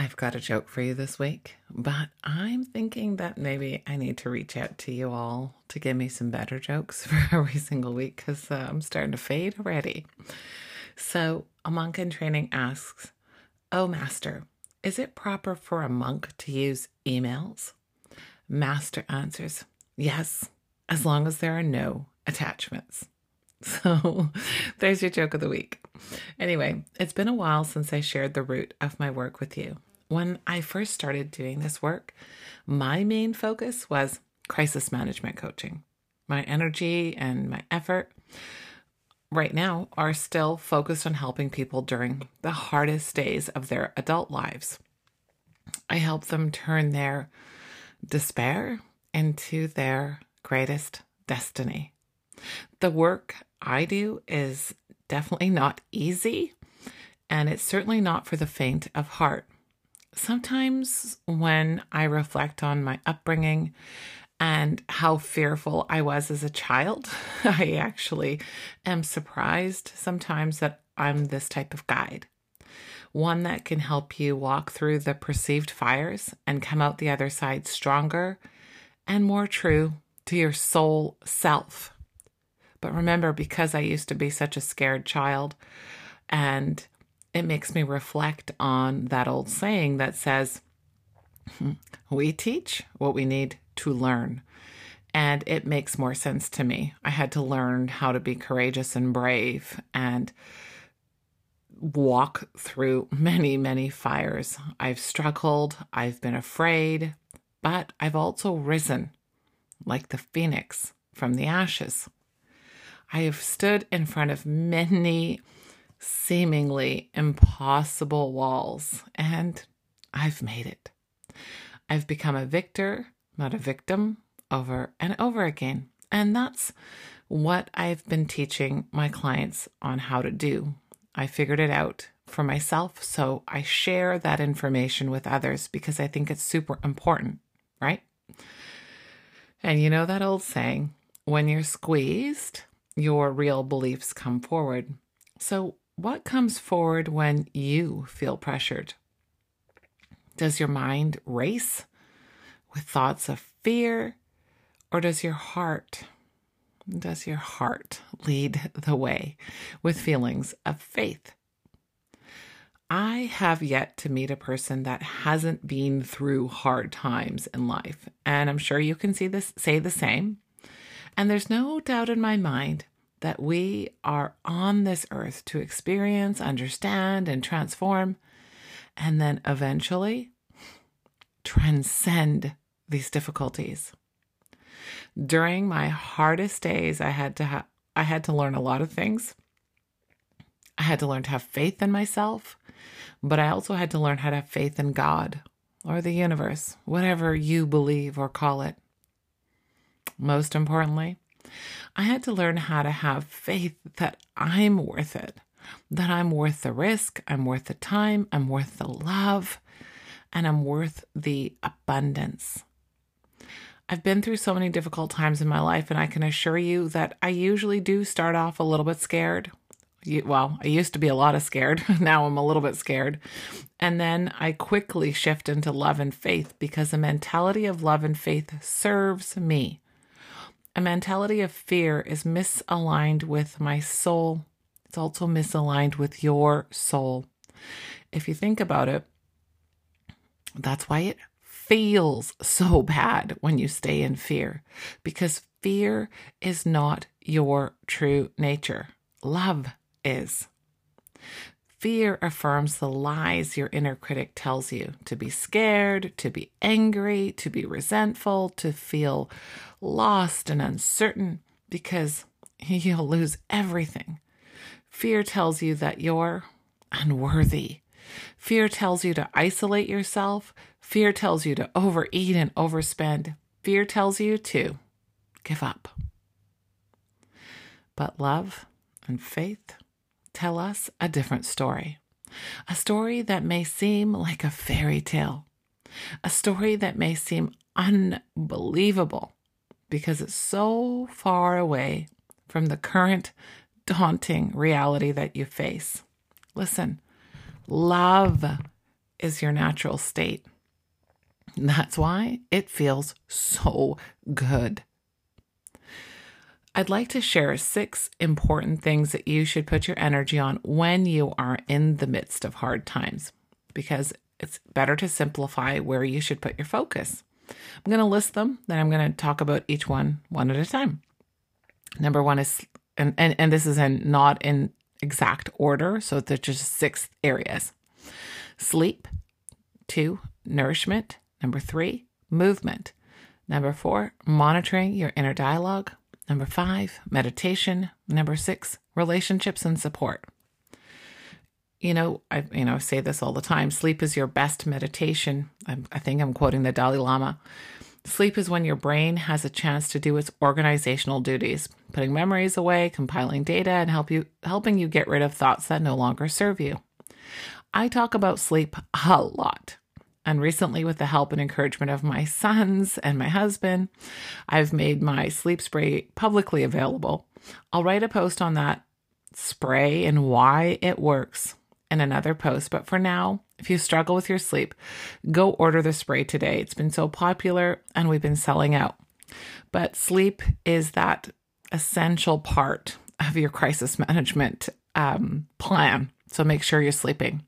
I've got a joke for you this week, but I'm thinking that maybe I need to reach out to you all to give me some better jokes for every single week because uh, I'm starting to fade already. So, a monk in training asks, Oh, Master, is it proper for a monk to use emails? Master answers, Yes, as long as there are no attachments. So there's your joke of the week. Anyway, it's been a while since I shared the root of my work with you. When I first started doing this work, my main focus was crisis management coaching. My energy and my effort right now are still focused on helping people during the hardest days of their adult lives. I help them turn their despair into their greatest destiny. The work I do is definitely not easy, and it's certainly not for the faint of heart. Sometimes when I reflect on my upbringing and how fearful I was as a child, I actually am surprised sometimes that I'm this type of guide. One that can help you walk through the perceived fires and come out the other side stronger and more true to your soul self. But remember, because I used to be such a scared child, and it makes me reflect on that old saying that says, hmm, We teach what we need to learn. And it makes more sense to me. I had to learn how to be courageous and brave and walk through many, many fires. I've struggled, I've been afraid, but I've also risen like the phoenix from the ashes. I have stood in front of many seemingly impossible walls, and I've made it. I've become a victor, not a victim, over and over again. And that's what I've been teaching my clients on how to do. I figured it out for myself, so I share that information with others because I think it's super important, right? And you know that old saying, when you're squeezed, your real beliefs come forward. So, what comes forward when you feel pressured? Does your mind race with thoughts of fear, or does your heart does your heart lead the way with feelings of faith? I have yet to meet a person that hasn't been through hard times in life, and I'm sure you can see this say the same. And there's no doubt in my mind that we are on this earth to experience, understand, and transform, and then eventually transcend these difficulties. During my hardest days, I had to ha- I had to learn a lot of things. I had to learn to have faith in myself, but I also had to learn how to have faith in God or the universe, whatever you believe or call it. Most importantly, I had to learn how to have faith that I'm worth it, that I'm worth the risk, I'm worth the time, I'm worth the love, and I'm worth the abundance. I've been through so many difficult times in my life, and I can assure you that I usually do start off a little bit scared. Well, I used to be a lot of scared. Now I'm a little bit scared. And then I quickly shift into love and faith because the mentality of love and faith serves me. A mentality of fear is misaligned with my soul. It's also misaligned with your soul. If you think about it, that's why it feels so bad when you stay in fear, because fear is not your true nature. Love is. Fear affirms the lies your inner critic tells you to be scared, to be angry, to be resentful, to feel lost and uncertain because you'll lose everything. Fear tells you that you're unworthy, Fear tells you to isolate yourself. Fear tells you to overeat and overspend. Fear tells you to give up. But love and faith tell us a different story. A story that may seem like a fairy tale. A story that may seem unbelievable because it's so far away from the current daunting reality that you face. Listen, love is your natural state. That's why it feels so good. I'd like to share six important things that you should put your energy on when you are in the midst of hard times, because it's better to simplify where you should put your focus. I'm going to list them, then I'm going to talk about each one one at a time. Number one is, and, and, and this is in not in exact order, so there's just six areas. Sleep, two, nourishment, number three, movement, number four, monitoring your inner dialogue, number five, meditation, number six, relationships and support you know, I you know say this all the time. Sleep is your best meditation. I'm, I think I'm quoting the Dalai Lama. Sleep is when your brain has a chance to do its organizational duties, putting memories away, compiling data, and help you helping you get rid of thoughts that no longer serve you. I talk about sleep a lot. And recently, with the help and encouragement of my sons and my husband, I've made my sleep spray publicly available. I'll write a post on that spray and why it works in another post. But for now, if you struggle with your sleep, go order the spray today. It's been so popular and we've been selling out. But sleep is that essential part of your crisis management um, plan. So make sure you're sleeping.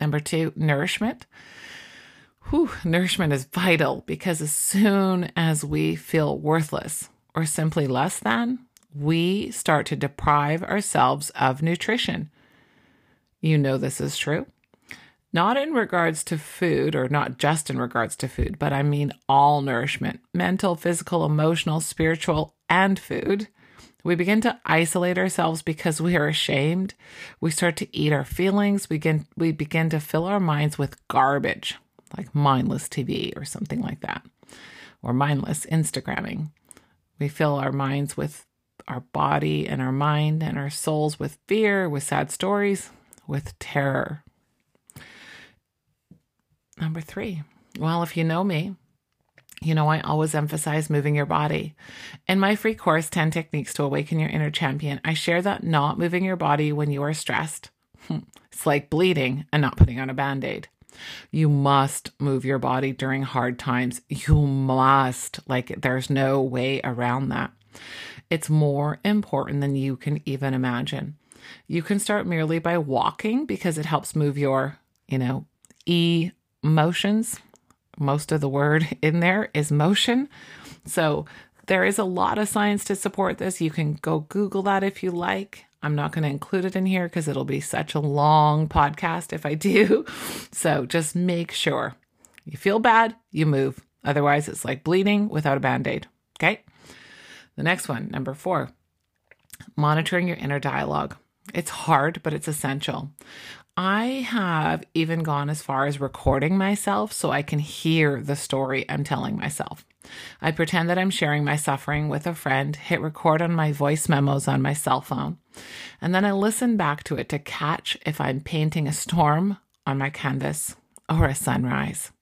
Number two, nourishment. Whew, nourishment is vital because as soon as we feel worthless or simply less than, we start to deprive ourselves of nutrition. You know this is true. Not in regards to food, or not just in regards to food, but I mean all nourishment mental, physical, emotional, spiritual, and food. We begin to isolate ourselves because we are ashamed. We start to eat our feelings. We begin, we begin to fill our minds with garbage, like mindless TV or something like that, or mindless Instagramming. We fill our minds with our body and our mind and our souls with fear, with sad stories, with terror. Number three, well, if you know me, you know I always emphasize moving your body. In my free course, 10 Techniques to Awaken Your Inner Champion, I share that not moving your body when you are stressed, hmm, it's like bleeding and not putting on a band aid. You must move your body during hard times. You must. Like, there's no way around that. It's more important than you can even imagine. You can start merely by walking because it helps move your, you know, emotions. Most of the word in there is motion. So there is a lot of science to support this. You can go Google that if you like. I'm not going to include it in here because it'll be such a long podcast if I do. So just make sure you feel bad, you move. Otherwise, it's like bleeding without a band aid. Okay. The next one, number four, monitoring your inner dialogue. It's hard, but it's essential. I have even gone as far as recording myself so I can hear the story I'm telling myself. I pretend that I'm sharing my suffering with a friend, hit record on my voice memos on my cell phone, and then I listen back to it to catch if I'm painting a storm on my canvas or a sunrise.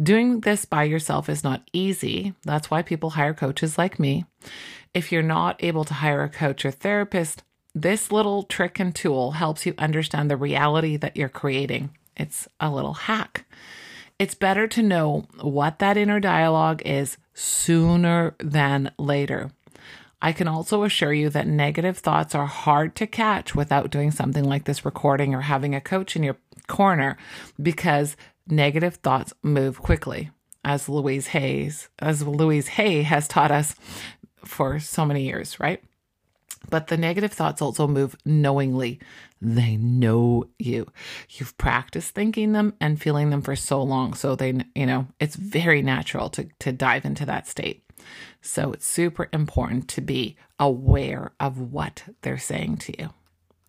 Doing this by yourself is not easy. That's why people hire coaches like me. If you're not able to hire a coach or therapist, this little trick and tool helps you understand the reality that you're creating. It's a little hack. It's better to know what that inner dialogue is sooner than later. I can also assure you that negative thoughts are hard to catch without doing something like this recording or having a coach in your corner because negative thoughts move quickly. As Louise Hayes, as Louise Hay has taught us for so many years, right? But the negative thoughts also move knowingly. They know you. You've practiced thinking them and feeling them for so long. So they, you know, it's very natural to, to dive into that state. So it's super important to be aware of what they're saying to you.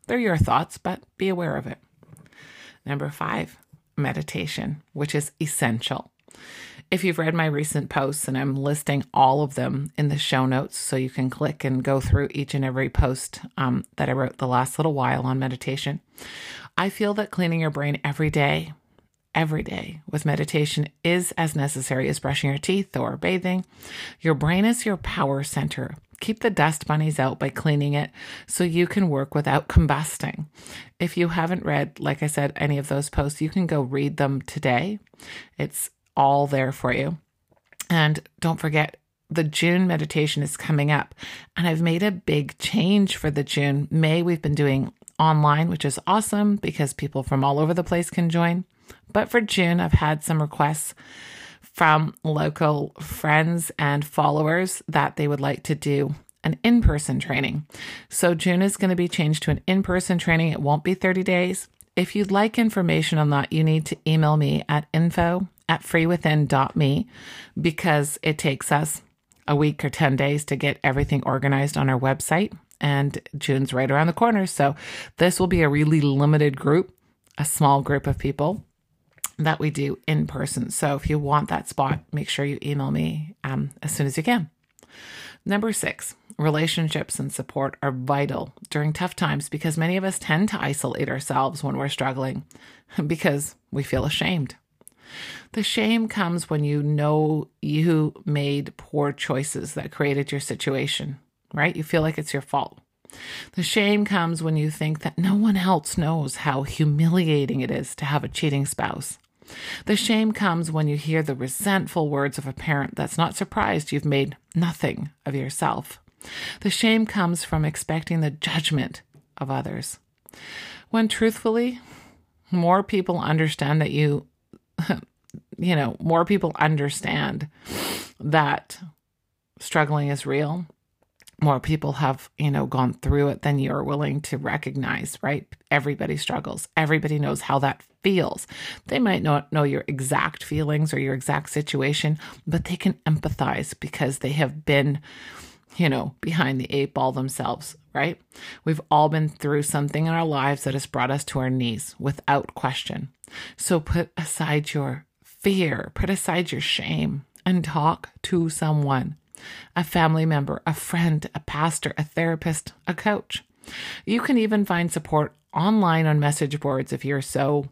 They're your thoughts, but be aware of it. Number five, meditation, which is essential. If you've read my recent posts, and I'm listing all of them in the show notes, so you can click and go through each and every post um, that I wrote the last little while on meditation, I feel that cleaning your brain every day, every day with meditation is as necessary as brushing your teeth or bathing. Your brain is your power center. Keep the dust bunnies out by cleaning it so you can work without combusting. If you haven't read, like I said, any of those posts, you can go read them today. It's all there for you. And don't forget, the June meditation is coming up, and I've made a big change for the June. May we've been doing online, which is awesome because people from all over the place can join. But for June, I've had some requests from local friends and followers that they would like to do an in person training. So June is going to be changed to an in person training. It won't be 30 days. If you'd like information on that, you need to email me at info at freewithin.me because it takes us a week or 10 days to get everything organized on our website. And June's right around the corner. So this will be a really limited group, a small group of people that we do in person. So if you want that spot, make sure you email me um, as soon as you can. Number six, relationships and support are vital during tough times because many of us tend to isolate ourselves when we're struggling because we feel ashamed. The shame comes when you know you made poor choices that created your situation, right? You feel like it's your fault. The shame comes when you think that no one else knows how humiliating it is to have a cheating spouse. The shame comes when you hear the resentful words of a parent that's not surprised you've made nothing of yourself. The shame comes from expecting the judgment of others. When truthfully, more people understand that you you know, more people understand that struggling is real. More people have, you know, gone through it than you're willing to recognize, right? Everybody struggles. Everybody knows how that feels. They might not know your exact feelings or your exact situation, but they can empathize because they have been, you know, behind the eight ball themselves, right? We've all been through something in our lives that has brought us to our knees without question. So put aside your fear, put aside your shame, and talk to someone a family member, a friend, a pastor, a therapist, a coach. You can even find support online on message boards if you're so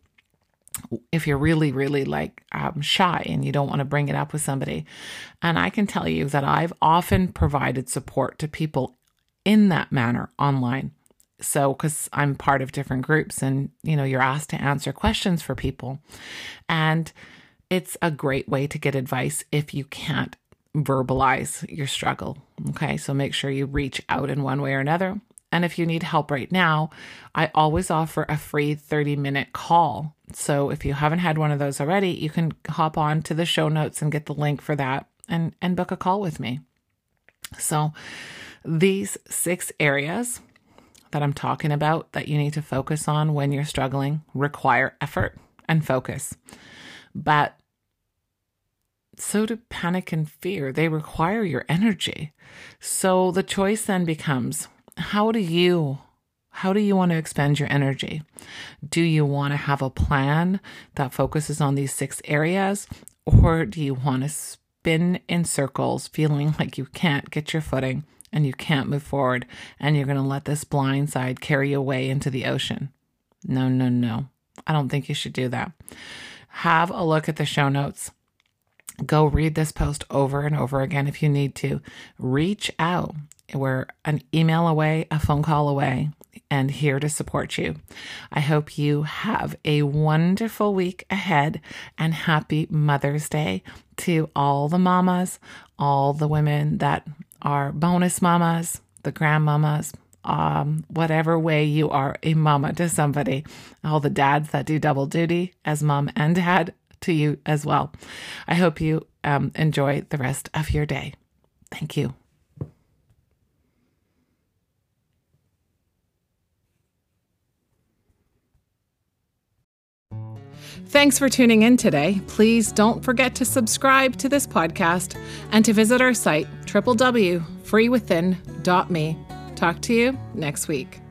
if you're really really like um, shy and you don't want to bring it up with somebody and i can tell you that i've often provided support to people in that manner online so because i'm part of different groups and you know you're asked to answer questions for people and it's a great way to get advice if you can't verbalize your struggle. Okay, so make sure you reach out in one way or another. And if you need help right now, I always offer a free 30 minute call. So if you haven't had one of those already, you can hop on to the show notes and get the link for that and, and book a call with me. So these six areas that I'm talking about that you need to focus on when you're struggling require effort and focus. But so do panic and fear. They require your energy. So the choice then becomes how do you how do you want to expend your energy? Do you want to have a plan that focuses on these six areas or do you want to spin in circles feeling like you can't get your footing and you can't move forward and you're going to let this blind side carry you away into the ocean? No, no, no. I don't think you should do that have a look at the show notes. Go read this post over and over again if you need to. Reach out. We're an email away, a phone call away, and here to support you. I hope you have a wonderful week ahead and happy Mother's Day to all the mamas, all the women that are bonus mamas, the grandmamas, um, whatever way you are a mama to somebody, all the dads that do double duty as mom and dad to you as well. I hope you um, enjoy the rest of your day. Thank you. Thanks for tuning in today. Please don't forget to subscribe to this podcast and to visit our site, www.freewithin.me Talk to you next week.